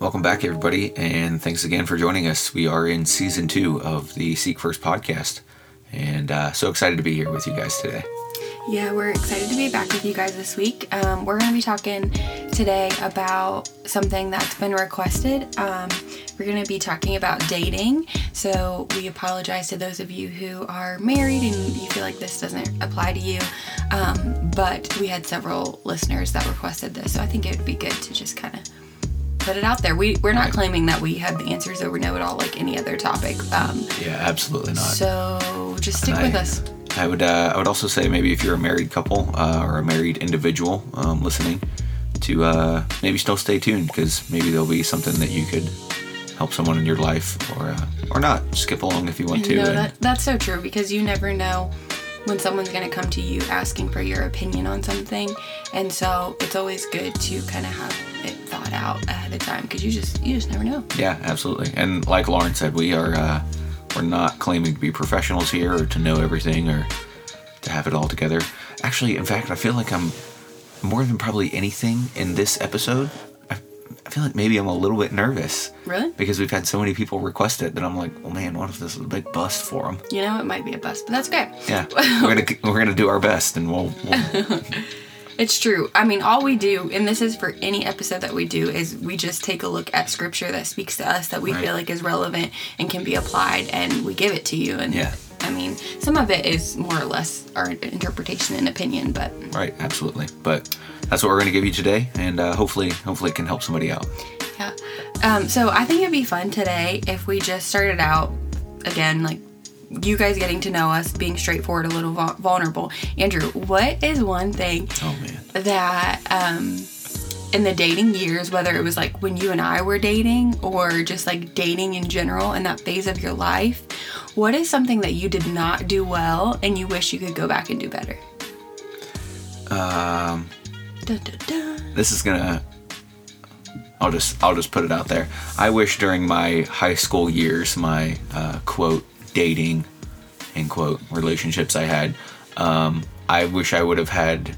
Welcome back, everybody, and thanks again for joining us. We are in season two of the Seek First podcast, and uh, so excited to be here with you guys today. Yeah, we're excited to be back with you guys this week. Um, we're going to be talking today about something that's been requested. Um, we're going to be talking about dating. So we apologize to those of you who are married and you feel like this doesn't apply to you. Um, but we had several listeners that requested this, so I think it would be good to just kind of put it out there. We we're not Right. claiming that we have the answers or we know it all like any other topic. Um, Yeah, absolutely not. so just stick And with I- us. I would uh, I would also say maybe if you're a married couple uh, or a married individual um, listening, to uh, maybe still stay tuned because maybe there'll be something that you could help someone in your life or uh, or not. Skip along if you want to. No, that, that's so true because you never know when someone's going to come to you asking for your opinion on something. And so it's always good to kind of have thought out ahead of time because you just you just never know. Yeah, absolutely. And like Lauren said, we are uh, we're not claiming to be professionals here or to know everything or to have it all together. Actually, in fact, I feel like I'm more than probably anything in this episode. I, I feel like maybe I'm a little bit nervous Really? because we've had so many people request it that I'm like, well, man, what if this is a big bust for them? You know, it might be a bust, but that's okay. Yeah, we're gonna we're gonna do our best, and we'll, we'll It's true. I mean, all we do, and this is for any episode that we do, is we just take a look at scripture that speaks to us that we Right. feel like is relevant and can be applied, and we give it to you. And Yeah. I mean, some of it is more or less our interpretation and opinion, but right, absolutely. But that's what we're gonna give you today, and uh, hopefully hopefully it can help somebody out. Yeah. Um, so I think it'd be fun today if we just started out again, like you guys getting to know us, being straightforward, a little vulnerable. Andrew, what is one thing Oh that um, in the dating years, whether it was like when you and I were dating or just like dating in general in that phase of your life, what is something that you did not do well and you wish you could go back and do better? Um. Dun, dun, dun. this is gonna I'll just I'll just put it out there. I wish during my high school years, my uh, quote dating end quote relationships I had, um, I wish I would have had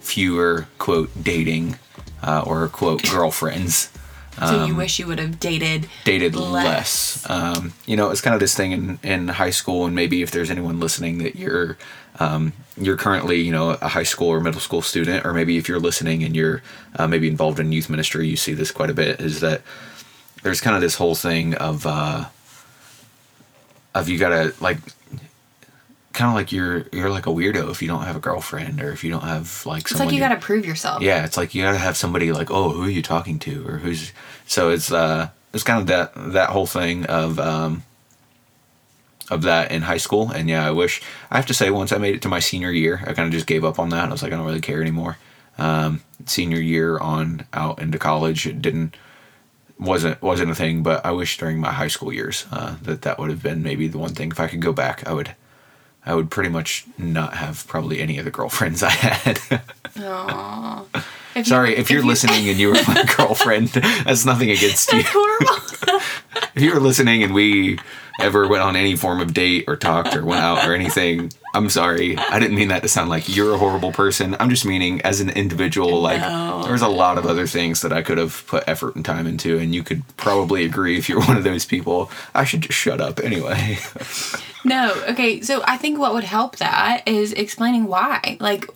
fewer quote dating uh, or quote girlfriends. So you wish you would have dated Dated Less. less. Um, you know, it's kind of this thing in, in high school, and maybe if there's anyone listening that you're um, you're currently you know a high school or middle school student, or maybe if you're listening and you're uh, maybe involved in youth ministry, you see this quite a bit. Is that there's kind of this whole thing of uh, of you gotta like kind of like you're you're like a weirdo if you don't have a girlfriend or if you don't have like It's someone like you got to prove yourself. yeah it's like you gotta have somebody like oh who are you talking to? or who's so it's uh it's kind of that that whole thing of um of that in high school. And yeah i wish i have to say once i made it to my senior year i kind of just gave up on that. I was like i don't really care anymore. Um senior year on out into college it didn't wasn't wasn't a thing but i wish during my high school years uh, that that would have been maybe the one thing if i could go back i would i would pretty much not have probably any of the girlfriends i had. If you- Sorry, if you're you- listening and you were my girlfriend, that's nothing against you. That's horrible. If you were listening and we ever went on any form of date or talked or went out or anything, I'm sorry. I didn't mean that to sound like you're a horrible person. I'm just meaning as an individual, like No. there's a lot of other things that I could have put effort and time into, and you could probably agree if you're one of those people. I should just shut up anyway. no, okay. So I think what would help that is explaining why. Like,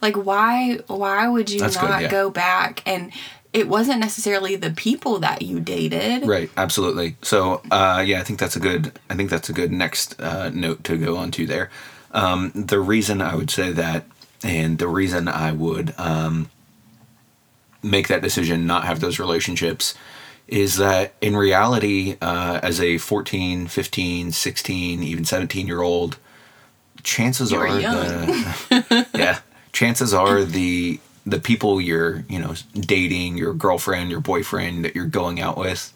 like why? Why would you That's good, not yeah. go back? And it wasn't necessarily the people that you dated. Right, absolutely. So, uh, yeah, I think that's a good. I think that's a good next uh, note to go on to there. Um, the reason I would say that, and the reason I would um, make that decision, not have those relationships, is that in reality, uh, as a 14, 15, 16, even 17 year old, chances You were are the yeah. Chances are the the people you're you know dating your girlfriend your boyfriend that you're going out with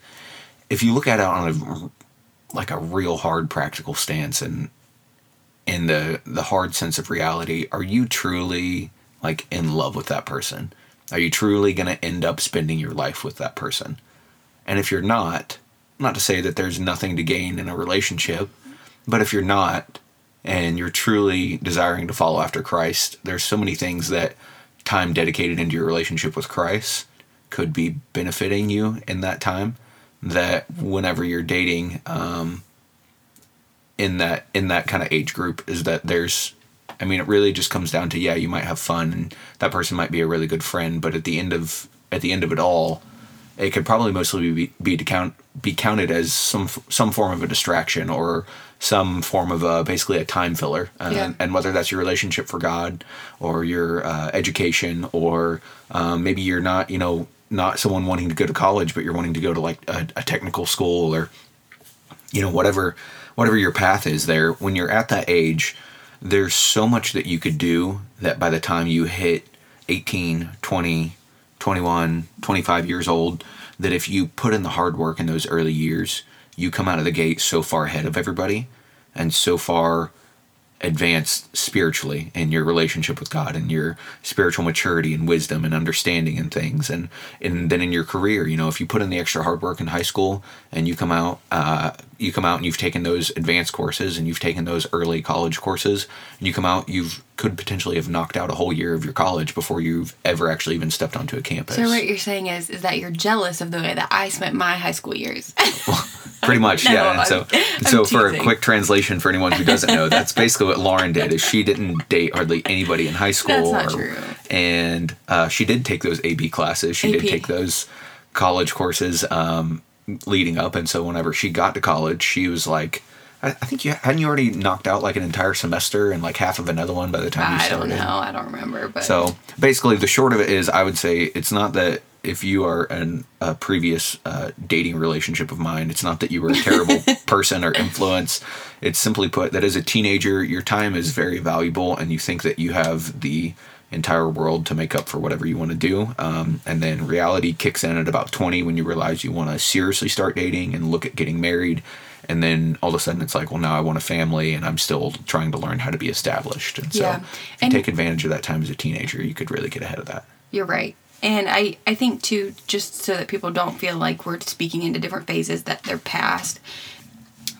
if you look at it on a like a real hard practical stance and in the the hard sense of reality are you truly like in love with that person? Are you truly going to end up spending your life with that person? And if you're not not to say that there's nothing to gain in a relationship but if you're not and you're truly desiring to follow after Christ, there's so many things that time dedicated into your relationship with Christ could be benefiting you in that time that whenever you're dating um, in that in that kind of age group is that there's I mean it really just comes down to yeah you might have fun and that person might be a really good friend but at the end of at the end of it all it could probably mostly be be to count be counted as some some form of a distraction or some form of a basically a time filler uh, Yeah. and whether that's your relationship for god or your uh, education or um, maybe you're not you know not someone wanting to go to college but you're wanting to go to like a, a technical school or you know whatever whatever your path is there when you're at that age there's so much that you could do that by the time you hit 18 20 21 25 years old that if you put in the hard work in those early years you come out of the gate so far ahead of everybody and so far advanced spiritually in your relationship with God and your spiritual maturity and wisdom and understanding and things. And and then in your career you know if you put in the extra hard work in high school and you come out uh, you come out and you've taken those advanced courses and you've taken those early college courses and you come out you've could potentially have knocked out a whole year of your college before you've ever actually even stepped onto a campus So what you're saying is is that you're jealous of the way that I spent my high school years. pretty much No, yeah and I'm- so so for a quick translation for anyone who doesn't know that's basically what lauren did is she didn't date hardly anybody in high school That's not or- true. and uh, she did take those AP classes she AP. did take those college courses um, leading up and so whenever she got to college she was like I, I think you hadn't you already knocked out like an entire semester and like half of another one by the time you I started don't know. I don't remember. But so basically, the short of it is, I would say it's not that if you are in a previous uh, dating relationship of mine, it's not that you were a terrible person or influence. It's simply put that as a teenager, your time is very valuable, and you think that you have the entire world to make up for whatever you want to do. Um, and then reality kicks in at about 20 when you realize you want to seriously start dating and look at getting married. And then all of a sudden it's like, well, now I want a family and I'm still trying to learn how to be established. And so Yeah. if you And- take advantage of that time as a teenager, you could really get ahead of that. You're right. And I, I think too, just so that people don't feel like we're speaking into different phases that they're past,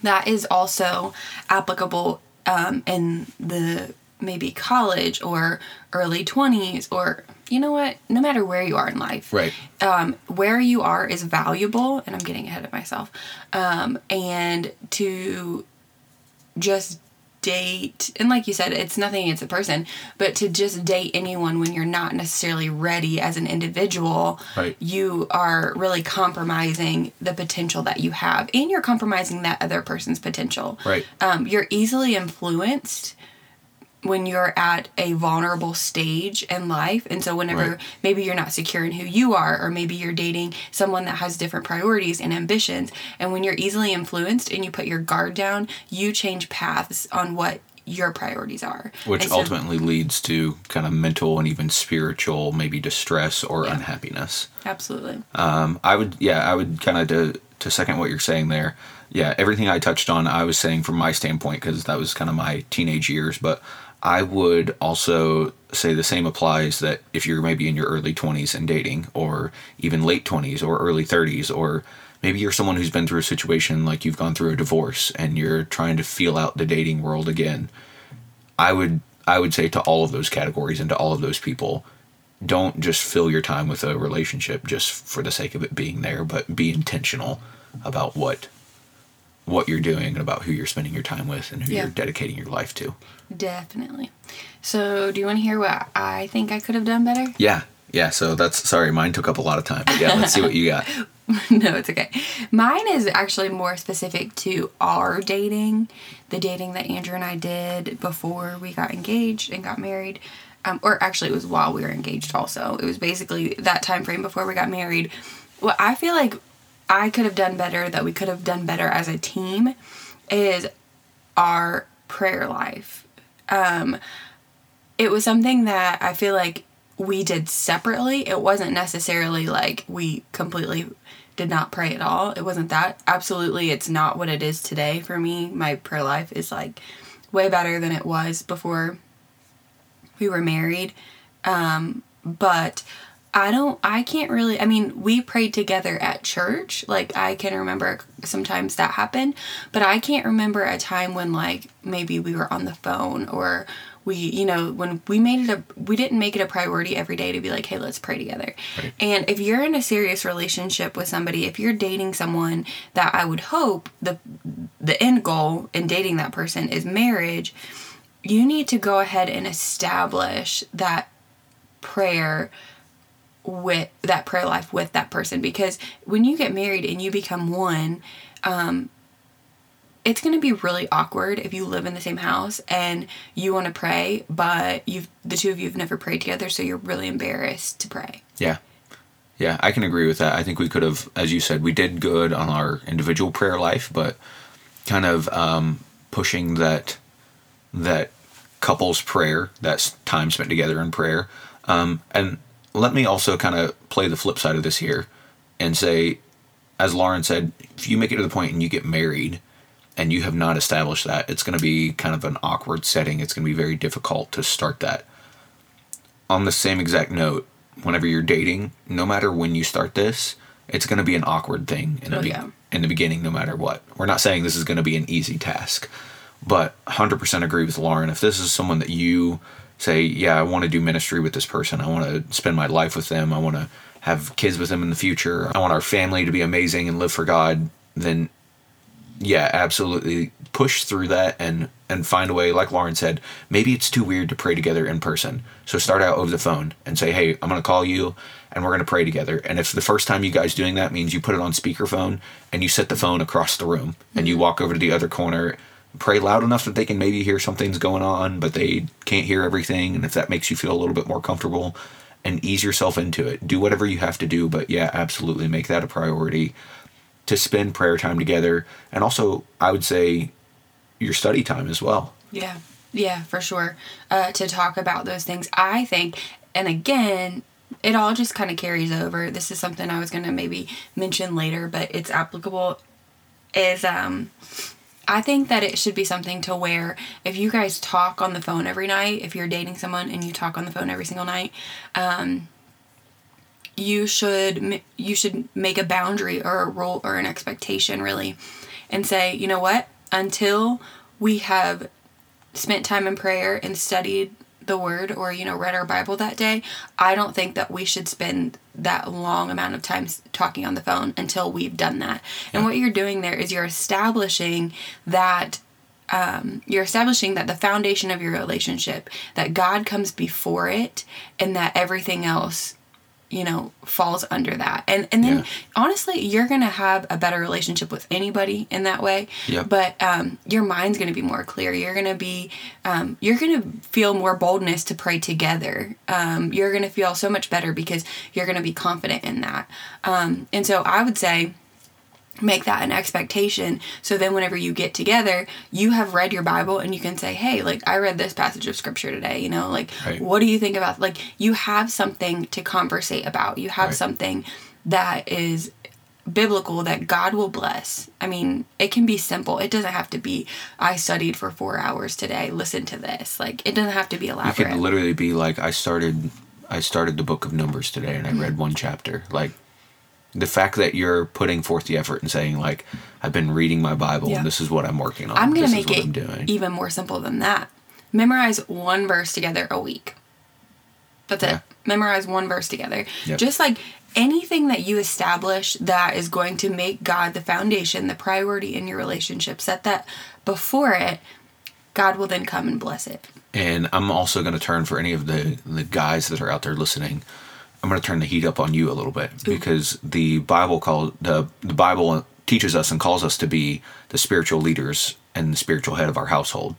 that is also applicable um, in the maybe college or early 20s or you know what no matter where you are in life Right. um, where you are is valuable and i'm getting ahead of myself um, and to just date and like you said it's nothing against a person but to just date anyone when you're not necessarily ready as an individual Right. you are really compromising the potential that you have and you're compromising that other person's potential Right. um, you're easily influenced when you're at a vulnerable stage in life and so whenever Right. maybe you're not secure in who you are or maybe you're dating someone that has different priorities and ambitions and when you're easily influenced and you put your guard down you change paths on what your priorities are Which so- ultimately leads to kind of mental and even spiritual, maybe distress or unhappiness. absolutely Um, I would, yeah, I would kind of to to second what you're saying there. Yeah, everything I touched on, I was saying from my standpoint because that was kind of my teenage years. But I would also say the same applies that if you're maybe in your early 20s and dating, or even late 20s or early 30s, or maybe you're someone who's been through a situation like you've gone through a divorce and you're trying to feel out the dating world again. I would I would say to all of those categories and to all of those people, don't just fill your time with a relationship just for the sake of it being there, but be intentional about what what you're doing and about who you're spending your time with and who Yeah. you're dedicating your life to. definitely so do you want to hear what i think i could have done better Yeah. Yeah, so that's sorry, mine took up a lot of time. But yeah, let's see what you got. no, it's okay. Mine is actually more specific to our dating, the dating that Andrew and I did before we got engaged and got married. Um, or actually, it was while we were engaged. Also, it was basically that time frame before we got married. What I feel like I could have done better, that we could have done better as a team, is our prayer life. Um, it was something that I feel like we did separately. It wasn't necessarily like we completely did not pray at all. It wasn't that. Absolutely, it's not what it is today for me. My prayer life is like way better than it was before we were married. Um, but I don't, I can't really, I mean, we prayed together at church. Like, I can remember sometimes that happened, but I can't remember a time when, like, maybe we were on the phone or we you know when we made it a we didn't make it a priority every day to be like hey let's pray together Right. and if you're in a serious relationship with somebody if you're dating someone that i would hope the the end goal in dating that person is marriage you need to go ahead and establish that prayer with that prayer life with that person because when you get married and you become one um it's going to be really awkward if you live in the same house and you want to pray but you've the two of you have never prayed together so you're really embarrassed to pray Yeah. Yeah, I can agree with that. I think we could have, as you said, we did good on our individual prayer life, but kind of um, pushing that that couples prayer, that's time spent together in prayer. Um, and let me also kind of play the flip side of this here and say, as Lauren said, if you make it to the point and you get married and you have not established that, it's going to be kind of an awkward setting. It's going to be very difficult to start that. On the same exact note, whenever you're dating, no matter when you start this, it's going to be an awkward thing in the, Oh, be- yeah. in the beginning, no matter what. We're not saying this is going to be an easy task, but 100% agree with Lauren. If this is someone that you say, yeah, I want to do ministry with this person, I want to spend my life with them, I want to have kids with them in the future, I want our family to be amazing and live for God, then yeah, absolutely push through that and and find a way. Like Lauren said, maybe it's too weird to pray together in person. So start out over the phone and say, "Hey, I'm going to call you, and we're going to pray together." And if the first time you guys doing that means you put it on speakerphone and you set the phone across the room and you mm-hmm. walk over to the other corner, pray loud enough that they can maybe hear something's going on, but they can't hear everything. And if that makes you feel a little bit more comfortable, and ease yourself into it, do whatever you have to do. But yeah, absolutely make that a priority to spend prayer time together and also i would say your study time as well Yeah, yeah, for sure. Uh, to talk about those things, I think, and again, it all just kind of carries over. This is something I was going to maybe mention later, but it's applicable. Is um, I think that it should be something to where if you guys talk on the phone every night, if you're dating someone and you talk on the phone every single night, um, you should you should make a boundary or a rule or an expectation really, and say, you know what, until we have spent time in prayer and studied the word or you know read our bible that day i don't think that we should spend that long amount of time talking on the phone until we've done that. And what you're doing there is you're establishing that um, you're establishing that the foundation of your relationship that god comes before it and that everything else you know falls under that. And and then Yeah. honestly you're gonna have a better relationship with anybody in that way. Yep. but um, your mind's gonna be more clear. You're gonna be um, you're gonna feel more boldness to pray together. Um, you're gonna feel so much better because you're gonna be confident in that. Um, and so i would say make that an expectation. So then whenever you get together you have read your bible and you can say hey like i read this passage of scripture today you know like Right. what do you think about like you have something to conversate about. You have Right. something that is biblical that god will bless. I mean it can be simple. It doesn't have to be i studied for four hours today listen to this. Like it doesn't have to be you elaborate. could literally be like i started i started the book of numbers today and i read mm-hmm. one chapter. Like the fact that you're putting forth the effort and saying like i've been reading my bible Yeah. and this is what i'm working on i'm gonna this make it even more simple than that memorize one verse together a week that's Yeah. it memorize one verse together Yep. just like anything that you establish that is going to make god the foundation the priority in your relationship set that before it god will then come and bless it And I'm also going to turn for any of the the guys that are out there listening. I'm going to turn the heat up on you a little bit because the Bible called the the Bible teaches us and calls us to be the spiritual leaders and the spiritual head of our household.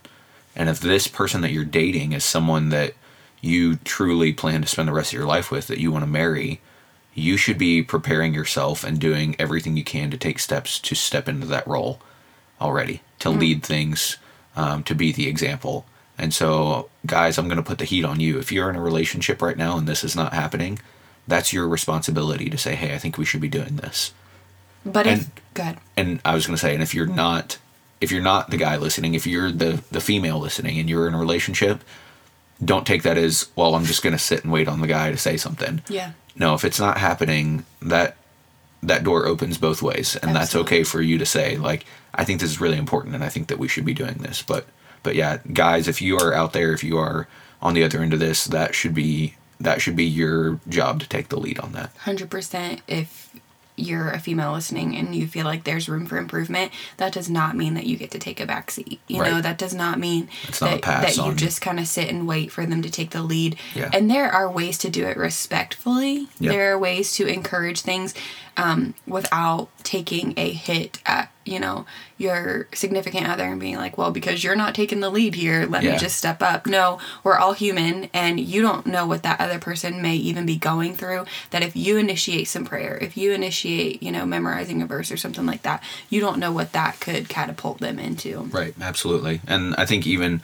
And if this person that you're dating is someone that you truly plan to spend the rest of your life with, that you want to marry, you should be preparing yourself and doing everything you can to take steps to step into that role already, to lead things, um, to be the example. And so, guys, I'm going to put the heat on you. If you're in a relationship right now and this is not happening, that's your responsibility to say, hey, I think we should be doing this. but if And- good And I was going to say, and if you're not, if you're not the guy listening, if you're the the female listening, and you're in a relationship, don't take that as well. I'm just going to sit and wait on the guy to say something. yeah No, if it's not happening, that that door opens both ways, and that's okay for you to say like, I think this is really important, and I think that we should be doing this. But but yeah, guys, if you are out there, if you are on the other end of this, that should be that should be your job to take the lead on that. Hundred percent. If you're a female listening and you feel like there's room for improvement, that does not mean that you get to take a back seat. You Right. know, that does not mean It's not that, pass that you just kind of sit and wait for them to take the lead. Yeah. And there are ways to do it respectfully. Yeah. There are ways to encourage things um, without taking a hit at, you know, your significant other and being like, well, because you're not taking the lead here, let Yeah. me just step up. No, we're all human and you don't know what that other person may even be going through. That if you initiate some prayer, if you initiate, you know, memorizing a verse or something like that, you don't know what that could catapult them into. Right, absolutely. And I think even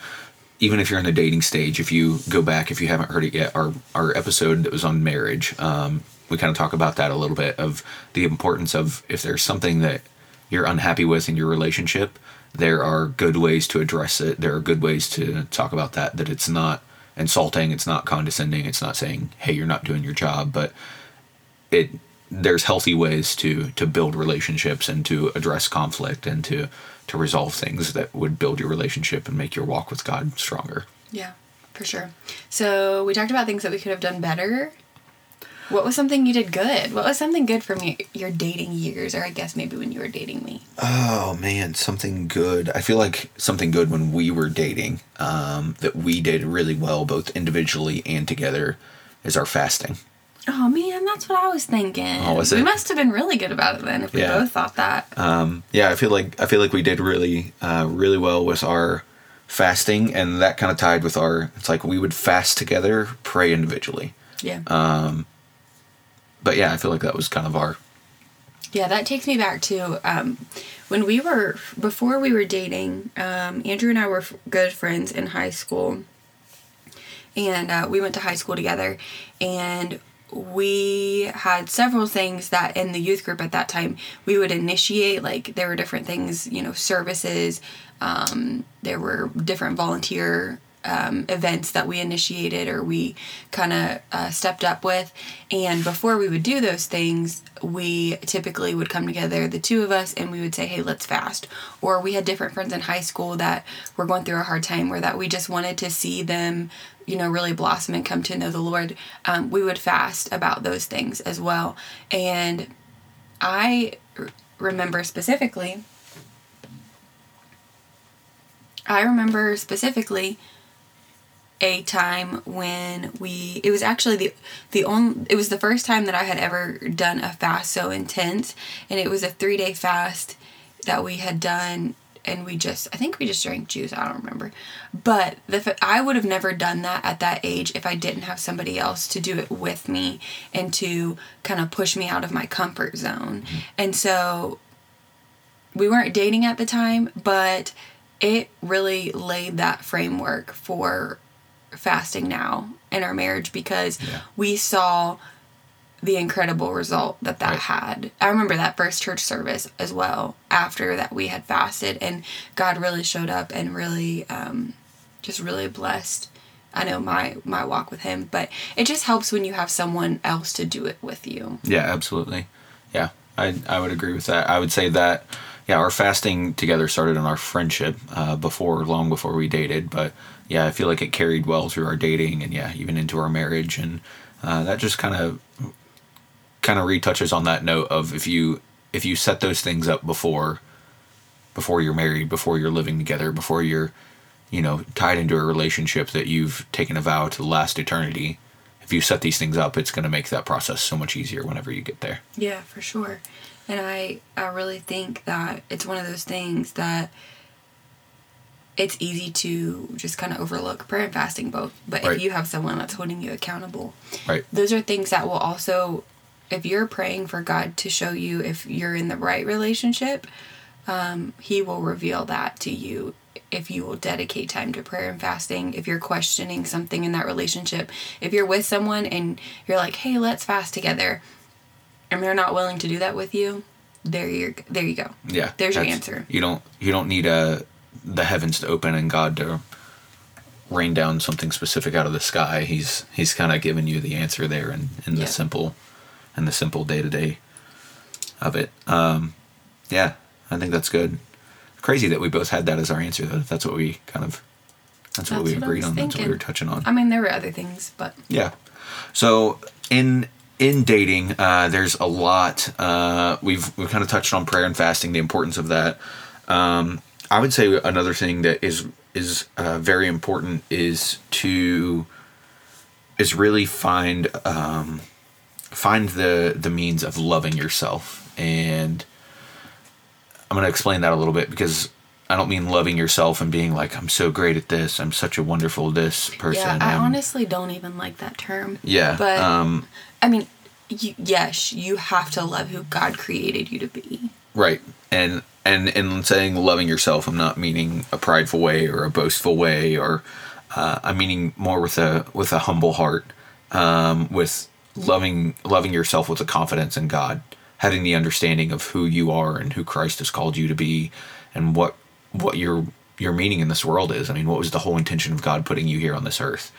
even if you're in the dating stage, if you go back, if you haven't heard it yet, our our episode that was on marriage, um, we kind of talk about that a little bit of the importance of if there's something that you're unhappy with in your relationship, there are good ways to address it. There are good ways to talk about that. That it's not insulting, it's not condescending, it's not saying, "Hey, you're not doing your job," but it there's healthy ways to to build relationships and to address conflict and to to resolve things that would build your relationship and make your walk with God stronger. Yeah, for sure. So we talked about things that we could have done better. What was something you did good? What was something good from your, your dating years, or I guess maybe when you were dating me? Oh man, something good. I feel like something good when we were dating um, that we did really well, both individually and together, is our fasting. Oh man, that's what I was thinking. Oh, was We must have been really good about it then if we Yeah. both thought that. Um, yeah, I feel like I feel like we did really uh, really well with our fasting, and that kind of tied with our. It's like we would fast together, pray individually. yeah. uh, But yeah, I feel like that was kind of our Yeah, that takes me back to um, when we were before we were dating. Um, Andrew and I were good friends in high school, and uh, we went to high school together. And we had several things that in the youth group at that time we would initiate. Like there were different things, you know, services. Um, there were different volunteer um, events that we initiated or we kind of uh, stepped up with. And before we would do those things, we typically would come together, the two of us, and we would say, hey, let's fast. Or we had different friends in high school that were going through a hard time or that we just wanted to see them, you know, really blossom and come to know the Lord. Um, we would fast about those things as well. And I r- remember specifically. I remember specifically a time when we it was actually the the only it was the first time that I had ever done a fast so intense and it was a 3-day fast that we had done and we just I think we just drank juice I don't remember. But the I would have never done that at that age if I didn't have somebody else to do it with me and to kind of push me out of my comfort zone. Mm-hmm. And so we weren't dating at the time, but it really laid that framework for fasting now in our marriage because Yeah. we saw the incredible result that that Right. had. I remember that first church service as well after that we had fasted and God really showed up and really um, just really blessed I know my my walk with him, but it just helps when you have someone else to do it with you. Yeah, absolutely. Yeah, I I would agree with that. I would say that yeah, our fasting together started in our friendship uh, before long before we dated, but yeah, I feel like it carried well through our dating and yeah, even into our marriage, and uh, that just kind of kind of retouches on that note of if you if you set those things up before before you're married, before you're living together, before you're you know tied into a relationship that you've taken a vow to last eternity. If you set these things up, it's going to make that process so much easier whenever you get there. Yeah, for sure. And I I really think that it's one of those things that it's easy to just kind of overlook prayer and fasting both. But Right. if you have someone that's holding you accountable, Right. those are things that will also if you're praying for God to show you if you're in the right relationship, um, he will reveal that to you if you will dedicate time to prayer and fasting if you're questioning something in that relationship if you're with someone and you're like hey let's fast together and they're not willing to do that with you there you there you go Yeah. There's your answer. You don't you don't need uh the heavens to open and God to rain down something specific out of the sky. He's he's kind of giving you the answer there in, in the Yeah. simple in the simple day to day of it. Um yeah, I think that's good. Crazy that we both had that as our answer though. That's what we kind of That's what we what agreed on. That's what we were touching on. I mean, there were other things, but Yeah. So in in dating, uh, there's a lot. Uh, we've we've kind of touched on prayer and fasting, the importance of that. Um, I would say another thing that is is uh, very important is to is really find um, find the the means of loving yourself, and I'm going to explain that a little bit because. I don't mean loving yourself and being like I'm so great at this. I'm such a wonderful this person. yeah, I I'm- honestly don't even like that term. yeah. But um, I mean, you, yes, you have to love who God created you to be. Right. And and in saying loving yourself, I'm not meaning a prideful way or a boastful way, or uh, I'm meaning more with a with a humble heart, um, with loving loving yourself with a confidence in God, having the understanding of who you are and who Christ has called you to be, and what what your your meaning in this world is. I mean, what was the whole intention of God putting you here on this earth?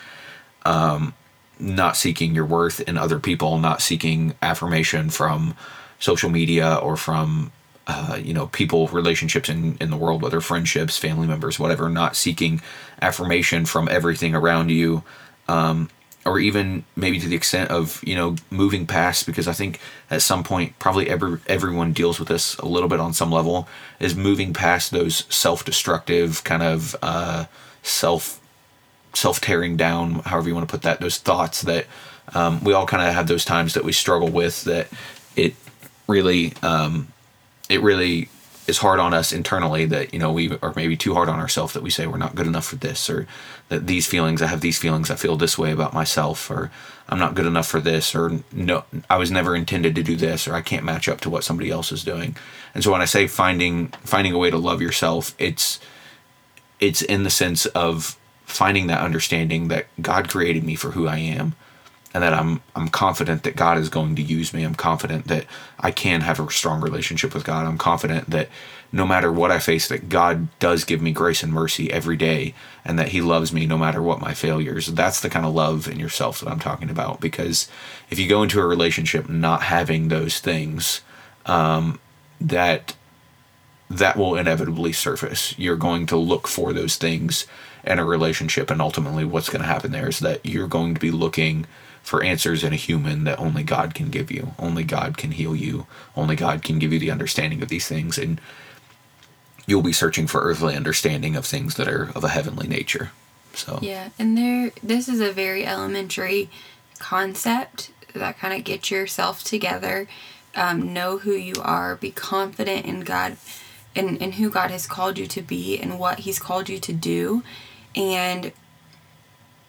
not seeking your worth in other people, not seeking affirmation from social media or from uh, you know people relationships in in the world, whether friendships, family members, whatever. Not seeking affirmation from everything around you, um, or even maybe to the extent of you know moving past. Because I think at some point, probably every everyone deals with this a little bit on some level. Is moving past those self destructive kind of uh, self self tearing down, however you want to put that, those thoughts that um, we all kind of have those times that we struggle with that it really um, it really is hard on us internally that you know we are maybe too hard on ourselves that we say we're not good enough for this or that these feelings I have these feelings I feel this way about myself or I'm not good enough for this or no I was never intended to do this or I can't match up to what somebody else is doing. And so when I say finding finding a way to love yourself it's it's in the sense of finding that understanding that God created me for who I am and that I'm I'm confident that God is going to use me. I'm confident that I can have a strong relationship with God. I'm confident that no matter what I face that God does give me grace and mercy every day and that he loves me no matter what my failures. That's the kind of love in yourself that I'm talking about because if you go into a relationship not having those things um, that that will inevitably surface. You're going to look for those things in a relationship, and ultimately, what's going to happen there is that you're going to be looking for answers in a human that only God can give you. Only God can heal you. Only God can give you the understanding of these things, and you'll be searching for earthly understanding of things that are of a heavenly nature. So Yeah, and there this is a very elementary concept that kind of get yourself together, um, know who you are, be confident in God and, and who God has called you to be and what He's called you to do. And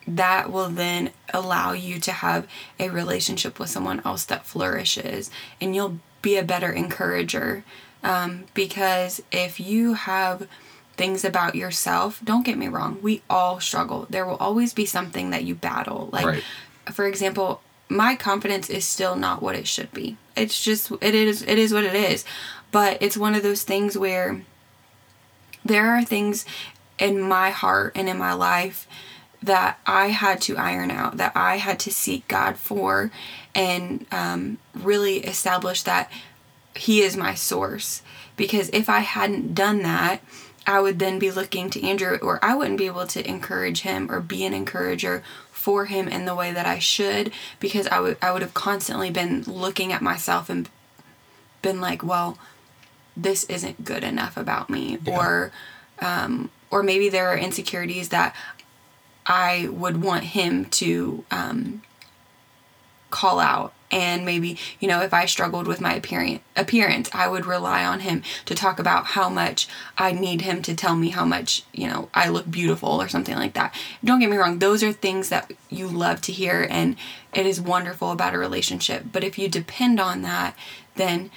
that will then allow you to have a relationship with someone else that flourishes and you'll be a better encourager. Um, because if you have things about yourself don't get me wrong we all struggle. There will always be something that you battle. Like Right. for example my confidence is still not what it should be. It's just it is it is what it is. But it's one of those things where there are things in my heart and in my life that I had to iron out, that I had to seek God for, and um, really establish that He is my source. Because if I hadn't done that, I would then be looking to Andrew, or I wouldn't be able to encourage him or be an encourager for him in the way that I should, because I would I would have constantly been looking at myself and been like, well, this isn't good enough about me, Yeah. or um, or maybe there are insecurities that I would want him to um, call out. And maybe, you know, if I struggled with my appearance, appearance, I would rely on him to talk about how much I need him to tell me how much, you know, I look beautiful or something like that. Don't get me wrong, those are things that you love to hear and it is wonderful about a relationship. But if you depend on that, then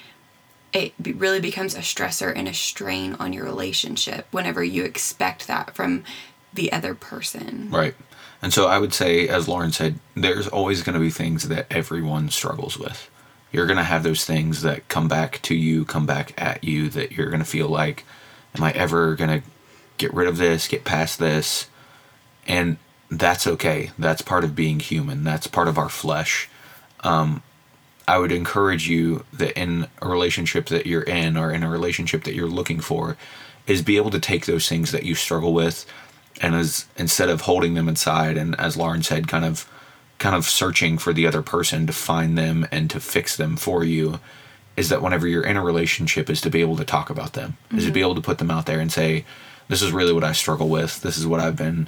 it really becomes a stressor and a strain on your relationship whenever you expect that from the other person. Right. And so I would say, as Lauren said, there's always going to be things that everyone struggles with. You're going to have those things that come back to you, come back at you, that you're going to feel like, am I ever going to get rid of this, get past this? And that's okay. That's part of being human, that's part of our flesh. Um, I would encourage you that in a relationship that you're in or in a relationship that you're looking for, is be able to take those things that you struggle with and as instead of holding them inside and as Lauren said kind of kind of searching for the other person to find them and to fix them for you is that whenever you're in a relationship is to be able to talk about them. Mm-hmm. is to be able to put them out there and say this is really what I struggle with. This is what I've been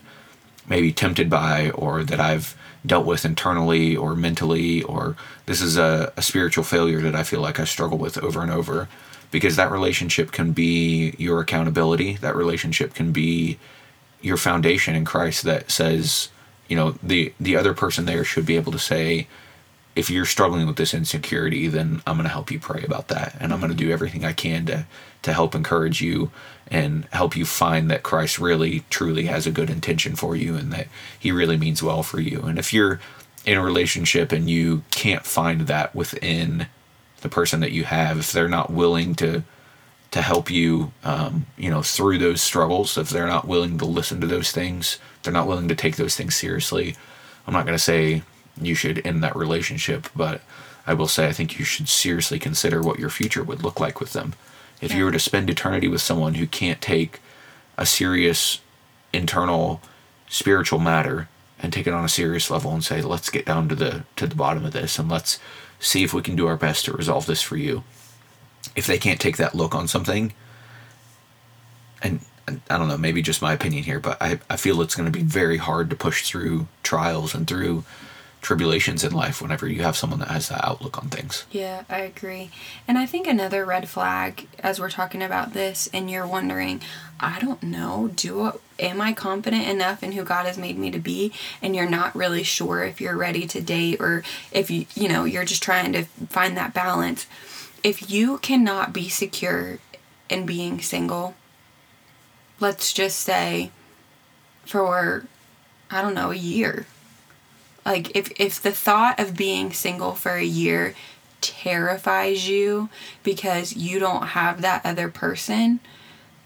maybe tempted by or that I've dealt with internally or mentally or this is a, a spiritual failure that I feel like I struggle with over and over. Because that relationship can be your accountability. That relationship can be your foundation in Christ that says you know the the other person there should be able to say if you're struggling with this insecurity then i'm going to help you pray about that and i'm going to do everything i can to to help encourage you and help you find that christ really truly has a good intention for you and that he really means well for you. And if you're in a relationship and you can't find that within the person that you have if they're not willing to to help you, um, you know, through those struggles. If they're not willing to listen to those things, they're not willing to take those things seriously. I'm not going to say you should end that relationship, but I will say I think you should seriously consider what your future would look like with them. If yeah. you were to spend eternity with someone who can't take a serious internal spiritual matter and take it on a serious level and say, let's get down to the to the bottom of this and let's see if we can do our best to resolve this for you if they can't take that look on something, and, I don't know, maybe just my opinion here, but I, I feel it's going to be very hard to push through trials and through tribulations in life whenever you have someone that has that outlook on things. Yeah, I agree. And I think another red flag as we're talking about this and you're wondering, I don't know, do I, am I confident enough in who God has made me to be and you're not really sure if you're ready to date or if you you know, you're just trying to find that balance if you cannot be secure in being single, let's just say for I don't know, a year. Like if if the thought of being single for a year terrifies you because you don't have that other person,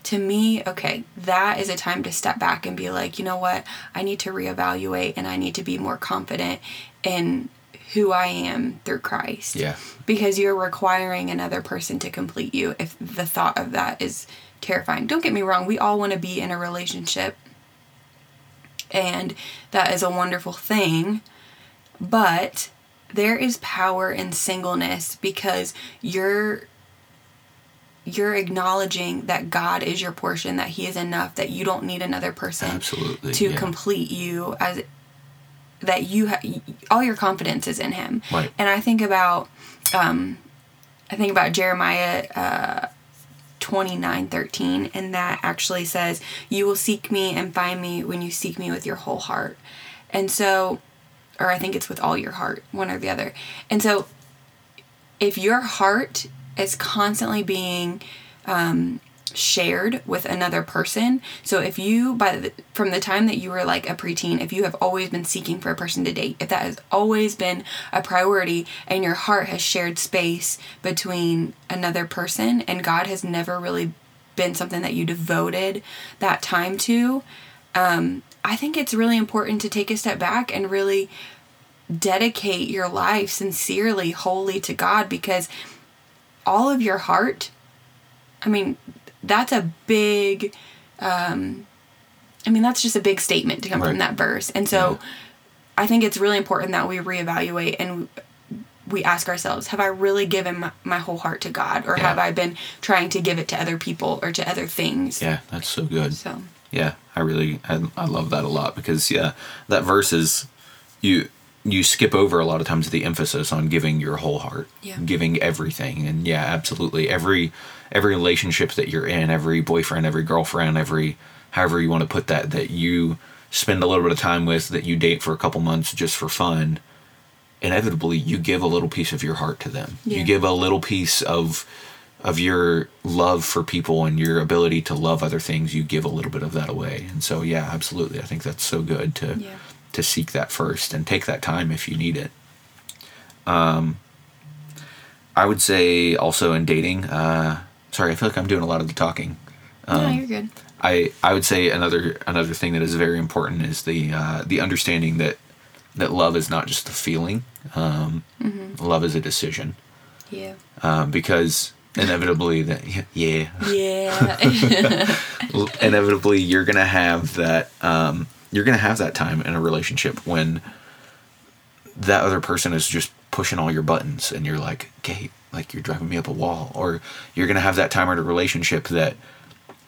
to me, okay, that is a time to step back and be like, you know what? I need to reevaluate and I need to be more confident in who I am through Christ. Yeah. Because you're requiring another person to complete you if the thought of that is terrifying. Don't get me wrong, we all want to be in a relationship. And that is a wonderful thing. But there is power in singleness because you're you're acknowledging that God is your portion, that He is enough, that you don't need another person Absolutely, to yeah. complete you as that you have all your confidence is in him. Right. and i think about um i think about jeremiah uh 29 13 and that actually says you will seek me and find me when you seek me with your whole heart. And so or i think it's with all your heart one or the other. And so if your heart is constantly being um, shared with another person. So if you by the, from the time that you were like a preteen, if you have always been seeking for a person to date, if that has always been a priority and your heart has shared space between another person and God has never really been something that you devoted that time to, um, I think it's really important to take a step back and really dedicate your life sincerely, wholly to God because all of your heart I mean, that's a big um, I mean that's just a big statement to come right. from that verse. And so yeah. I think it's really important that we reevaluate and we ask ourselves, have I really given my, my whole heart to God or yeah. have I been trying to give it to other people or to other things? Yeah, that's so good. So yeah, I really I, I love that a lot because yeah, that verse is you you skip over a lot of times the emphasis on giving your whole heart, yeah. giving everything, and yeah, absolutely every every relationship that you're in, every boyfriend, every girlfriend, every however you want to put that, that you spend a little bit of time with, that you date for a couple months just for fun, inevitably you give a little piece of your heart to them. Yeah. You give a little piece of of your love for people and your ability to love other things, you give a little bit of that away. And so yeah, absolutely. I think that's so good to yeah. To seek that first and take that time if you need it. Um I would say also in dating, uh, Sorry, I feel like I'm doing a lot of the talking. Um, no, you're good. I, I would say another another thing that is very important is the uh, the understanding that that love is not just a feeling. Um, mm-hmm. Love is a decision. Yeah. Um, because inevitably that yeah Yeah. inevitably you're gonna have that um, you're gonna have that time in a relationship when that other person is just pushing all your buttons and you're like okay like you're driving me up a wall. Or you're gonna have that time in a relationship that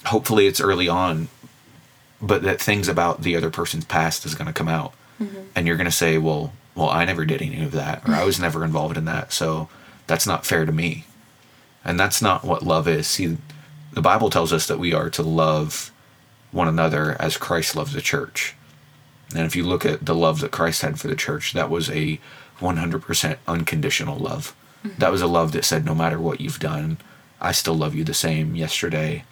hopefully it's early on but that things about the other person's past is gonna come out. Mm-hmm. And you're gonna say well well i never did any of that or i was never involved in that. So that's not fair to me. And that's not what love is. See, the Bible tells us that we are to love one another as Christ loves the church. And if you look at the love that Christ had for the church, that was a 100% unconditional love. Mm-hmm. That was a love that said, no matter what you've done, I still love you the same yesterday,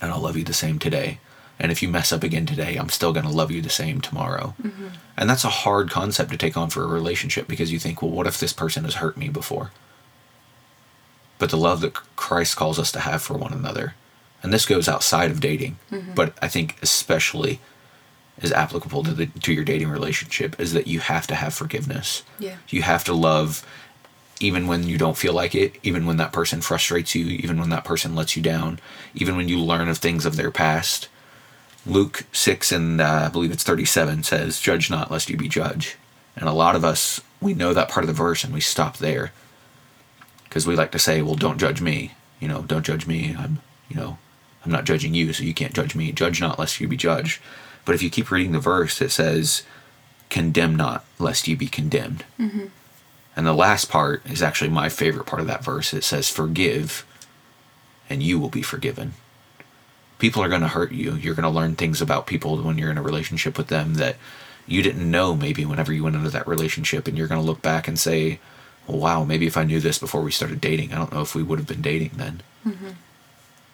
and I'll love you the same today. And if you mess up again today, I'm still going to love you the same tomorrow. Mm-hmm. And that's a hard concept to take on for a relationship because you think, well, what if this person has hurt me before? but the love that Christ calls us to have for one another. And this goes outside of dating, but I think especially is applicable to the to your dating relationship is that you have to have forgiveness. Yeah. You have to love even when you don't feel like it, even when that person frustrates you, even when that person lets you down, even when you learn of things of their past. Luke 6 and uh, I believe it's 37 says, Judge not lest you be judged. And a lot of us, we know that part of the verse and we stop there because we like to say, well, don't judge me. You know, don't judge me. I'm, you know, I'm not judging you, so you can't judge me. Judge not, lest you be judged. But if you keep reading the verse, it says, condemn not, lest you be condemned. Mm-hmm. And the last part is actually my favorite part of that verse. It says, forgive, and you will be forgiven. People are going to hurt you. You're going to learn things about people when you're in a relationship with them that you didn't know maybe whenever you went into that relationship. And you're going to look back and say, well, wow, maybe if I knew this before we started dating, I don't know if we would have been dating then. Mm-hmm.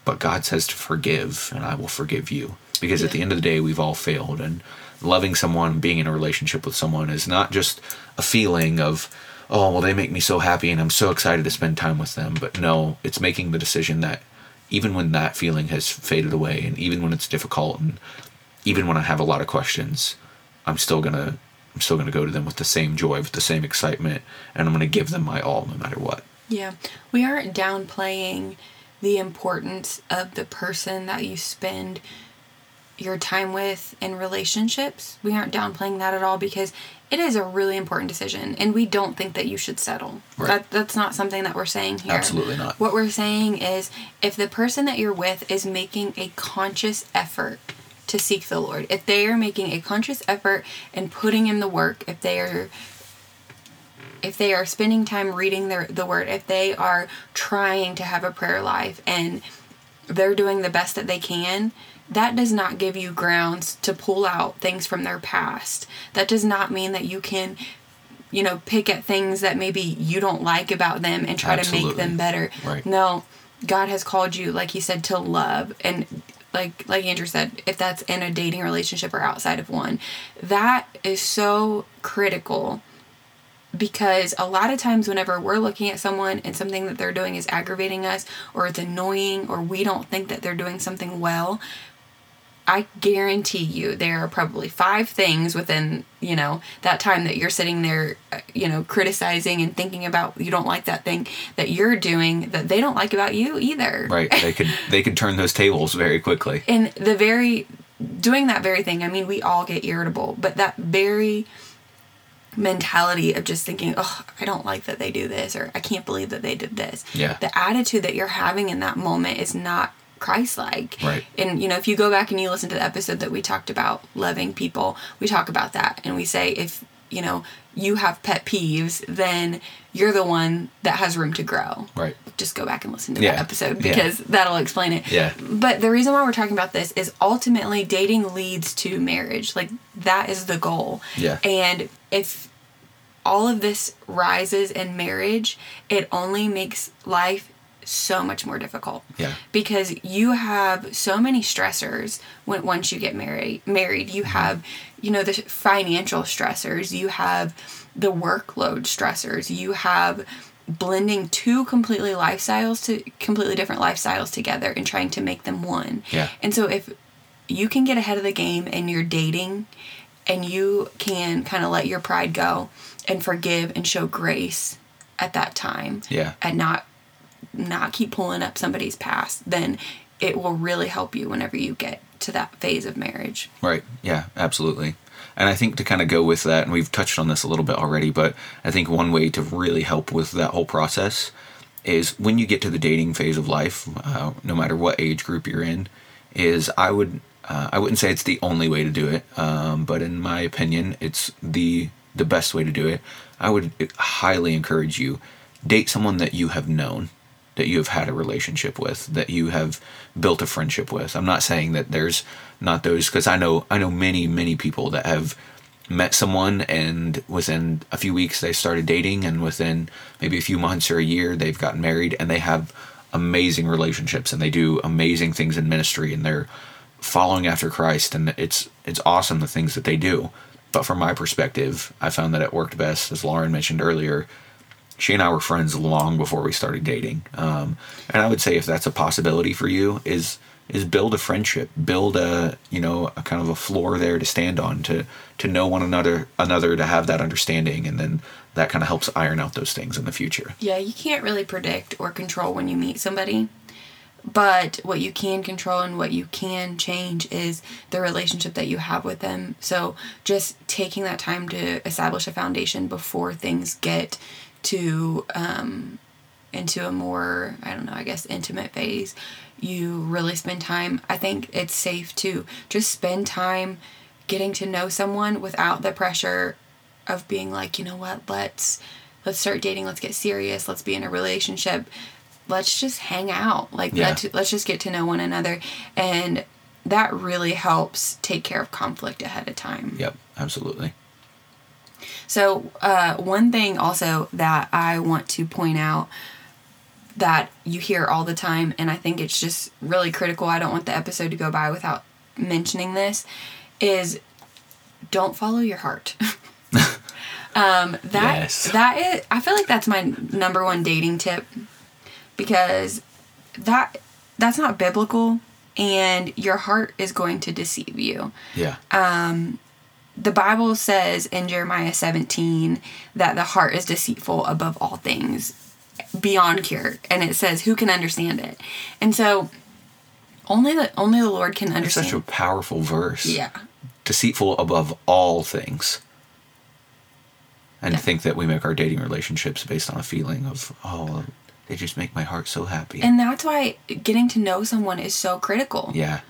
But God says to forgive, and I will forgive you. Because at the end of the day, we've all failed. And loving someone, being in a relationship with someone is not just a feeling of, oh, well, they make me so happy and I'm so excited to spend time with them. But no, it's making the decision that even when that feeling has faded away, and even when it's difficult, and even when I have a lot of questions, I'm still gonna I'm still gonna go to them with the same joy, with the same excitement, and I'm gonna give them my all no matter what. Yeah. We aren't downplaying the importance of the person that you spend your time with in relationships. We aren't downplaying that at all because it is a really important decision and we don't think that you should settle. Right. That that's not something that we're saying here. Absolutely not. What we're saying is if the person that you're with is making a conscious effort to seek the Lord, if they are making a conscious effort and putting in the work, if they are if they are spending time reading their the word, if they are trying to have a prayer life and they're doing the best that they can, that does not give you grounds to pull out things from their past. That does not mean that you can you know pick at things that maybe you don't like about them and try to make them better. Right. No, God has called you like he said to love and like like Andrew said, if that's in a dating relationship or outside of one, that is so critical because a lot of times whenever we're looking at someone and something that they're doing is aggravating us or it's annoying or we don't think that they're doing something well i guarantee you there are probably five things within you know that time that you're sitting there uh, you know criticizing and thinking about you don't like that thing that you're doing that they don't like about you either Right? they could they could turn those tables very quickly. and the very doing that very thing i mean we all get irritable but that very mentality of just thinking oh i don't like that they do this or i can't believe that they did this Yeah. the attitude that you're having in that moment is not christ-like Right. and you know if you go back and you listen to the episode that we talked about loving people we talk about that and we say if you know you have pet peeves then you're the one that has room to grow Right. Just go back and listen to Yeah. that episode Yeah. because that'll explain it. Yeah. But the reason why we're talking about this is ultimately dating leads to marriage. Like that is the goal. Yeah. And if all of this rises in marriage, it only makes life so much more difficult. Yeah. Because you have so many stressors when once you get married. Married, you mm-hmm. have, you know, the financial stressors. You have the workload stressors. You have blending two completely lifestyles to completely different lifestyles together and trying to make them one. Yeah. And so if you can get ahead of the game and you're dating and you can kind of let your pride go and forgive and show grace at that time Yeah. and not not keep pulling up somebody's past, then it will really help you whenever you get to that phase of marriage. Right. Yeah, absolutely. And I think to kind of go with that, and we've touched on this a little bit already, but I think one way to really help with that whole process is when you get to the dating phase of life, uh, no matter what age group you're in, is I would uh, I wouldn't say it's the only way to do it, um, but in my opinion, it's the the best way to do it. I would highly encourage you date someone that you have known that you have had a relationship with, that you have built a friendship with. I'm not saying that there's not those because I know I know many many people that have met someone and within a few weeks they started dating and within maybe a few months or a year they've gotten married and they have amazing relationships and they do amazing things in ministry and they're following after Christ and it's it's awesome the things that they do. But from my perspective, I found that it worked best as Lauren mentioned earlier she and I were friends long before we started dating. Um, and I would say if that's a possibility for you, is is build a friendship, build a you know a kind of a floor there to stand on, to to know one another another, to have that understanding, and then that kind of helps iron out those things in the future. Yeah, you can't really predict or control when you meet somebody. But what you can control and what you can change is the relationship that you have with them. So just taking that time to establish a foundation before things get to um, into a more I don't know I guess intimate phase, you really spend time. I think it's safe to just spend time getting to know someone without the pressure of being like you know what? Let's let's start dating. Let's get serious. Let's be in a relationship. Let's just hang out. Like Yeah. let's, let's just get to know one another. And that really helps take care of conflict ahead of time. Yep, absolutely. So, uh, one thing also that I want to point out that you hear all the time, and I think it's just really critical, I don't want the episode to go by without mentioning this, is don't follow your heart. um, that Yes. that is, I feel like that's my number one dating tip because that that's not biblical, and your heart is going to deceive you Yeah. The Bible says in Jeremiah 17 that the heart is deceitful above all things, beyond cure, and it says who can understand it. And so only the only the Lord can understand. such a powerful verse. yeah. Deceitful above all things. And Yeah. to think that we make our dating relationships based on a feeling of, oh, they just make my heart so happy. And that's why getting to know someone is so critical. yeah.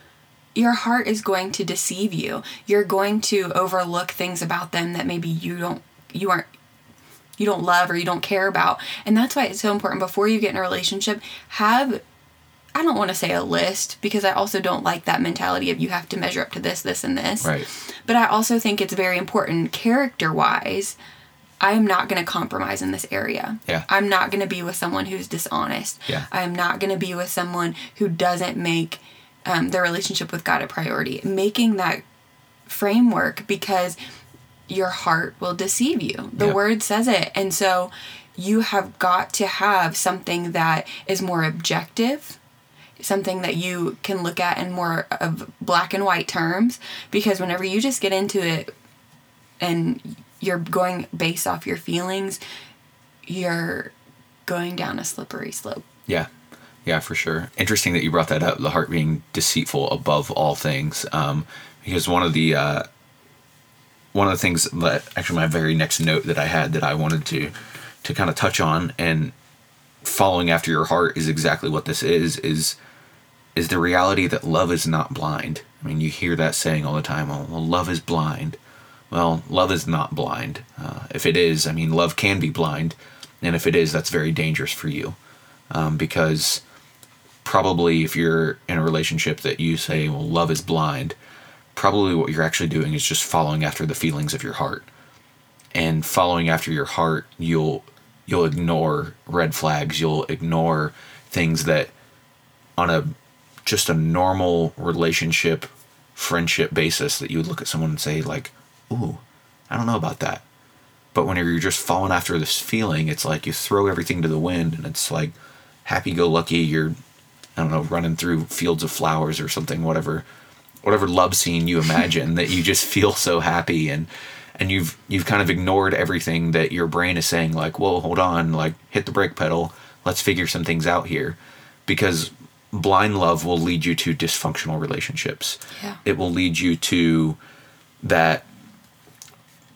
Your heart is going to deceive you. You're going to overlook things about them that maybe you don't you aren't you don't love or you don't care about. And that's why it's so important before you get in a relationship, have I don't want to say a list because I also don't like that mentality of you have to measure up to this, this, and this. Right. But I also think it's very important character wise. I am not going to compromise in this area. Yeah. I'm not going to be with someone who's dishonest. Yeah. I am not going to be with someone who doesn't make um, their relationship with God a priority. Making that framework because your heart will deceive you. The Yeah. word says it. And so you have got to have something that is more objective, something that you can look at in more of black and white terms because whenever you just get into it and you're going based off your feelings, you're going down a slippery slope. Yeah. Yeah, for sure. Interesting that you brought that up, the heart being deceitful above all things. Um, because one of the uh, one of the things that actually my very next note that I had that I wanted to to kind of touch on and following after your heart is exactly what this is is is the reality that love is not blind. I mean, you hear that saying all the time. Oh, well, love is blind. Well, love is not blind. Uh, if it is, I mean, love can be blind, and if it is, that's very dangerous for you, um, because probably if you're in a relationship that you say, well, love is blind, probably what you're actually doing is just following after the feelings of your heart, and following after your heart, you'll you'll ignore red flags, you'll ignore things that on a just a normal relationship friendship basis that you would look at someone and say like ooh i don't know about that. But when you're just falling after this feeling it's like you throw everything to the wind and it's like happy-go-lucky you're i don't know running through fields of flowers or something whatever whatever love scene you imagine that you just feel so happy and and you've you've kind of ignored everything that your brain is saying like whoa hold on like hit the brake pedal. Let's figure some things out here. Because blind love will lead you to dysfunctional relationships. Yeah. it will lead you to that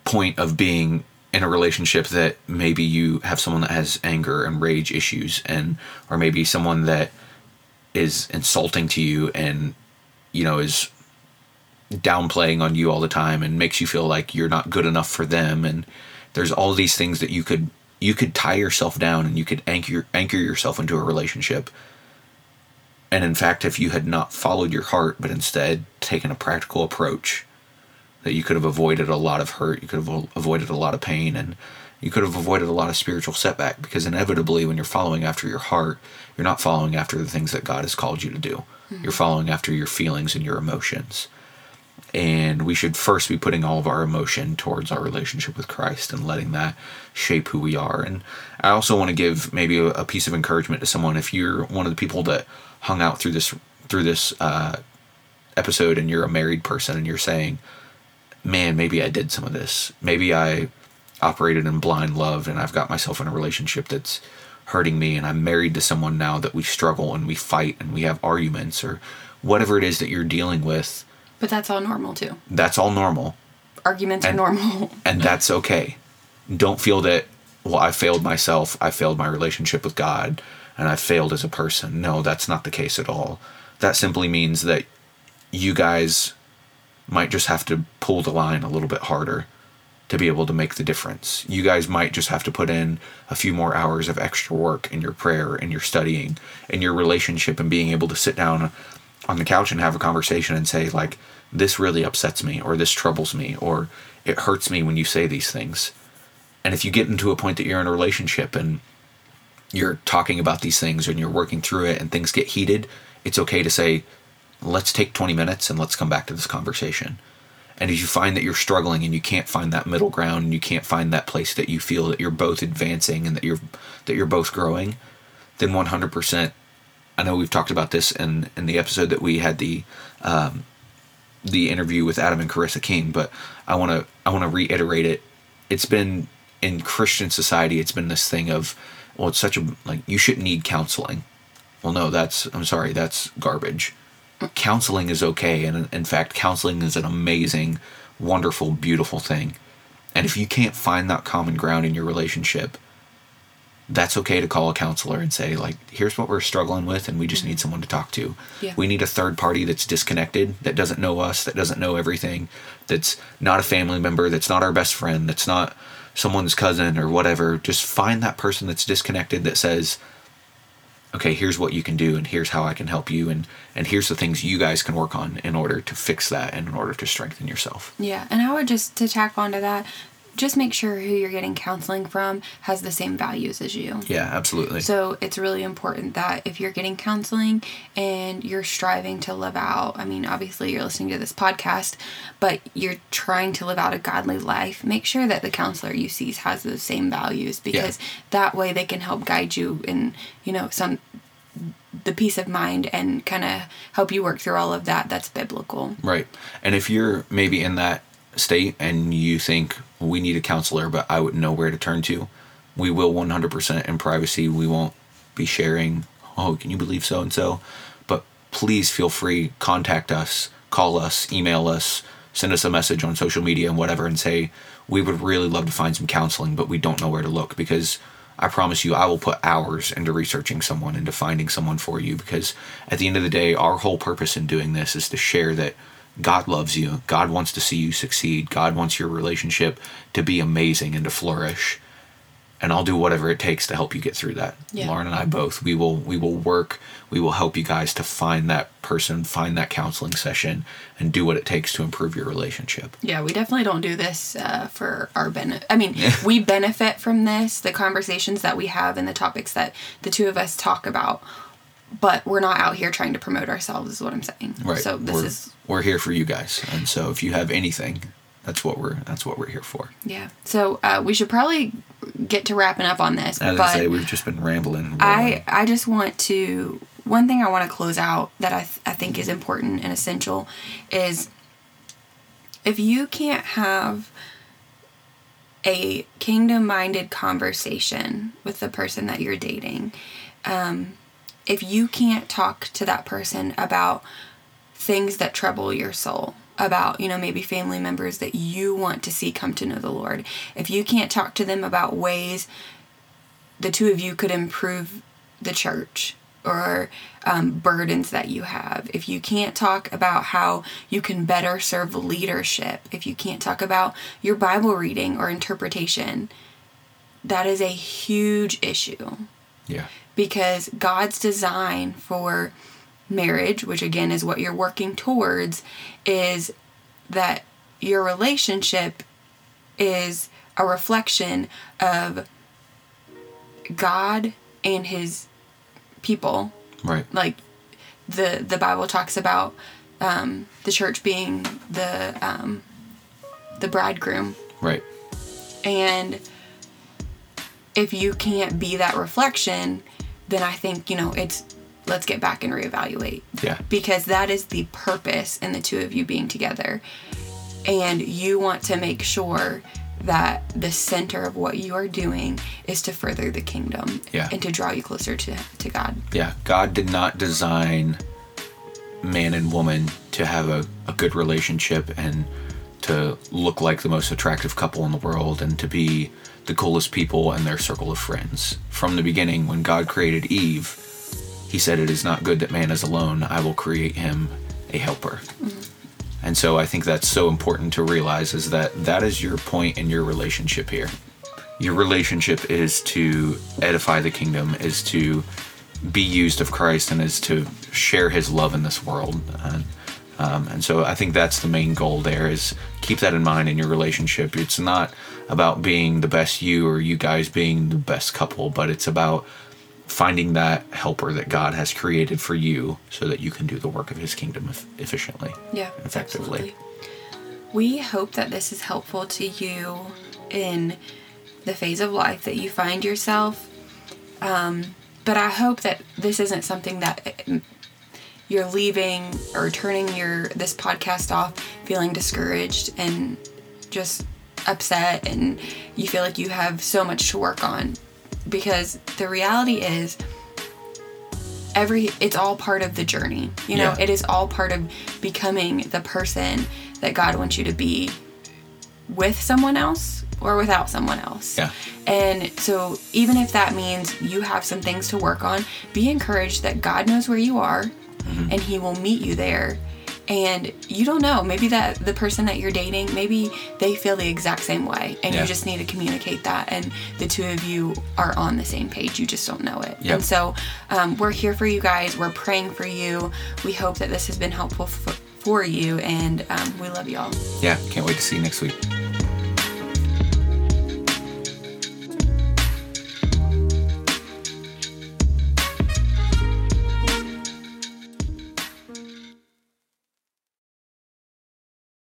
point of being in a relationship that maybe you have someone that has anger and rage issues and or maybe someone that is insulting to you and you know is downplaying on you all the time and makes you feel like you're not good enough for them. And there's all these things that you could you could tie yourself down and you could anchor anchor yourself into a relationship. And in fact if you had not followed your heart but instead taken a practical approach that you could have avoided a lot of hurt you could have avoided a lot of pain and you could have avoided a lot of spiritual setback because inevitably when you're following after your heart you're not following after the things that god has called you to do you're following after your feelings and your emotions and we should first be putting all of our emotion towards our relationship with Christ and letting that shape who we are. And I also want to give maybe a, a piece of encouragement to someone if you're one of the people that hung out through this through this uh, episode and you're a married person and you're saying, "Man, maybe I did some of this. Maybe I operated in blind love and I've got myself in a relationship that's hurting me and I'm married to someone now that we struggle and we fight and we have arguments or whatever it is that you're dealing with." But that's all normal too. That's all normal Arguments And- are normal. and that's okay. Don't feel that well I failed myself, I failed my relationship with God, and I failed as a person. No, that's not the case at all. That simply means that you guys might just have to pull the line a little bit harder to be able to make the difference. You guys might just have to put in a few more hours of extra work in your prayer and your studying and your relationship and being able to sit down on the couch and have a conversation and say like this really upsets me or this troubles me or it hurts me when you say these things. And if you get into a point that you're in a relationship and you're talking about these things and you're working through it and things get heated, it's okay to say, let's take 20 minutes and let's come back to this conversation. And if you find that you're struggling and you can't find that middle ground and you can't find that place that you feel that you're both advancing and that you're that you're both growing, then 100%. I know we've talked about this in in the episode that we had the um, the interview with Adam and Carissa King, but I want to I want to reiterate it. It's been in Christian society, it's been this thing of well, it's such a like you shouldn't need counseling. Well, no, that's I'm sorry, that's garbage. Counseling is okay, and in fact, counseling is an amazing, wonderful, beautiful thing. And if you can't find that common ground in your relationship, that's okay to call a counselor and say like here's what we're struggling with and we just need mm-hmm. someone to talk to Yeah. we need a third party that's disconnected that doesn't know us that doesn't know everything that's not a family member that's not our best friend that's not someone's cousin or whatever just find that person that's disconnected that says okay here's what you can do and here's how i can help you and and here's the things you guys can work on in order to fix that and in order to strengthen yourself. Yeah, and I would just to tack onto that, just make sure who you're getting mm. counseling from has the same values as you. yeah absolutely So it's really important that if you're getting counseling and you're striving to live out, I mean, obviously you're listening to this podcast, but you're trying to live out a godly life, make sure that the counselor you see has those same values because that way they can help guide you in, you know, some the peace of mind and kind of help you work through all of that that's biblical. Right. And if you're maybe in that state and you think we need a counselor, but I wouldn't know where to turn to, we will 100% in privacy. We won't be sharing, oh, can you believe so and so? But please feel free, contact us, call us, email us, send us a message on social media and whatever, and say, we would really love to find some counseling, but we don't know where to look because I promise you, I will put hours into researching someone, into finding someone for you. Because at the end of the day, our whole purpose in doing this is to share that God loves you. God wants to see you succeed. God wants your relationship to be amazing and to flourish. And I'll do whatever it takes to help you get through that. Yeah. Lauren and I both. We will we will work. We will help you guys to find that person, find that counseling session, and do what it takes to improve your relationship. Yeah, we definitely don't do this uh, for our benefit. I mean, we benefit from this, the conversations that we have and the topics that the two of us talk about, but we're not out here trying to promote ourselves, is what I'm saying. Right. So this we're, is we're here for you guys. And so if you have anything, that's what we're that's what we're here for. yeah. So uh, we should probably get to wrapping up on this, As but I say, we've just been rambling. I. I just want to one thing I want to close out that I th- I think is important and essential is if you can't have a kingdom minded conversation with the person that you're dating. Um, if you can't talk to that person about things that trouble your soul, about, you know, maybe family members that you want to see come to know the Lord, if you can't talk to them about ways the two of you could improve the church or um, burdens that you have, if you can't talk about how you can better serve leadership, if you can't talk about your Bible reading or interpretation, that is a huge issue. Yeah. Because God's design for marriage, which again is what you're working towards, is that your relationship is a reflection of God and his people. Right. Like the the Bible talks about um, the church being the um, the bridegroom, Right. and if you can't be that reflection, then I think you know it's let's get back and reevaluate Yeah. because that is the purpose in the two of you being together. And you want to make sure that the center of what you are doing is to further the kingdom Yeah. and to draw you closer to, to God. Yeah. God did not design man and woman to have a, a good relationship and to look like the most attractive couple in the world and to be the coolest people and their circle of friends. From the beginning, when God created Eve, he said, It is not good that man is alone. I will create him a helper. Mm-hmm. And so I think that's so important to realize is that that is your point in your relationship here. Your relationship is to edify the kingdom, is to be used of Christ, and is to share His love in this world. And, um, and so I think that's the main goal. There is keep that in mind in your relationship. It's not about being the best you or you guys being the best couple, but it's about finding that helper that God has created for you so that you can do the work of His kingdom eff- efficiently. Yeah, Effectively. absolutely. We hope that this is helpful to you in the phase of life that you find yourself. Um, but I hope that this isn't something that you're leaving or turning your this podcast off feeling discouraged and just upset and you feel like you have so much to work on because the reality is every it's all part of the journey you know Yeah. it is all part of becoming the person that god wants you to be with someone else or without someone else Yeah. and so even if that means you have some things to work on be encouraged that god knows where you are and he will meet you there and you don't know maybe that the person that you're dating maybe they feel the exact same way and Yeah. you just need to communicate that and the two of you are on the same page you just don't know it Yep. and so um, we're here for you guys we're praying for you we hope that this has been helpful f- for you and um, we love you all Yeah, can't wait to see you next week.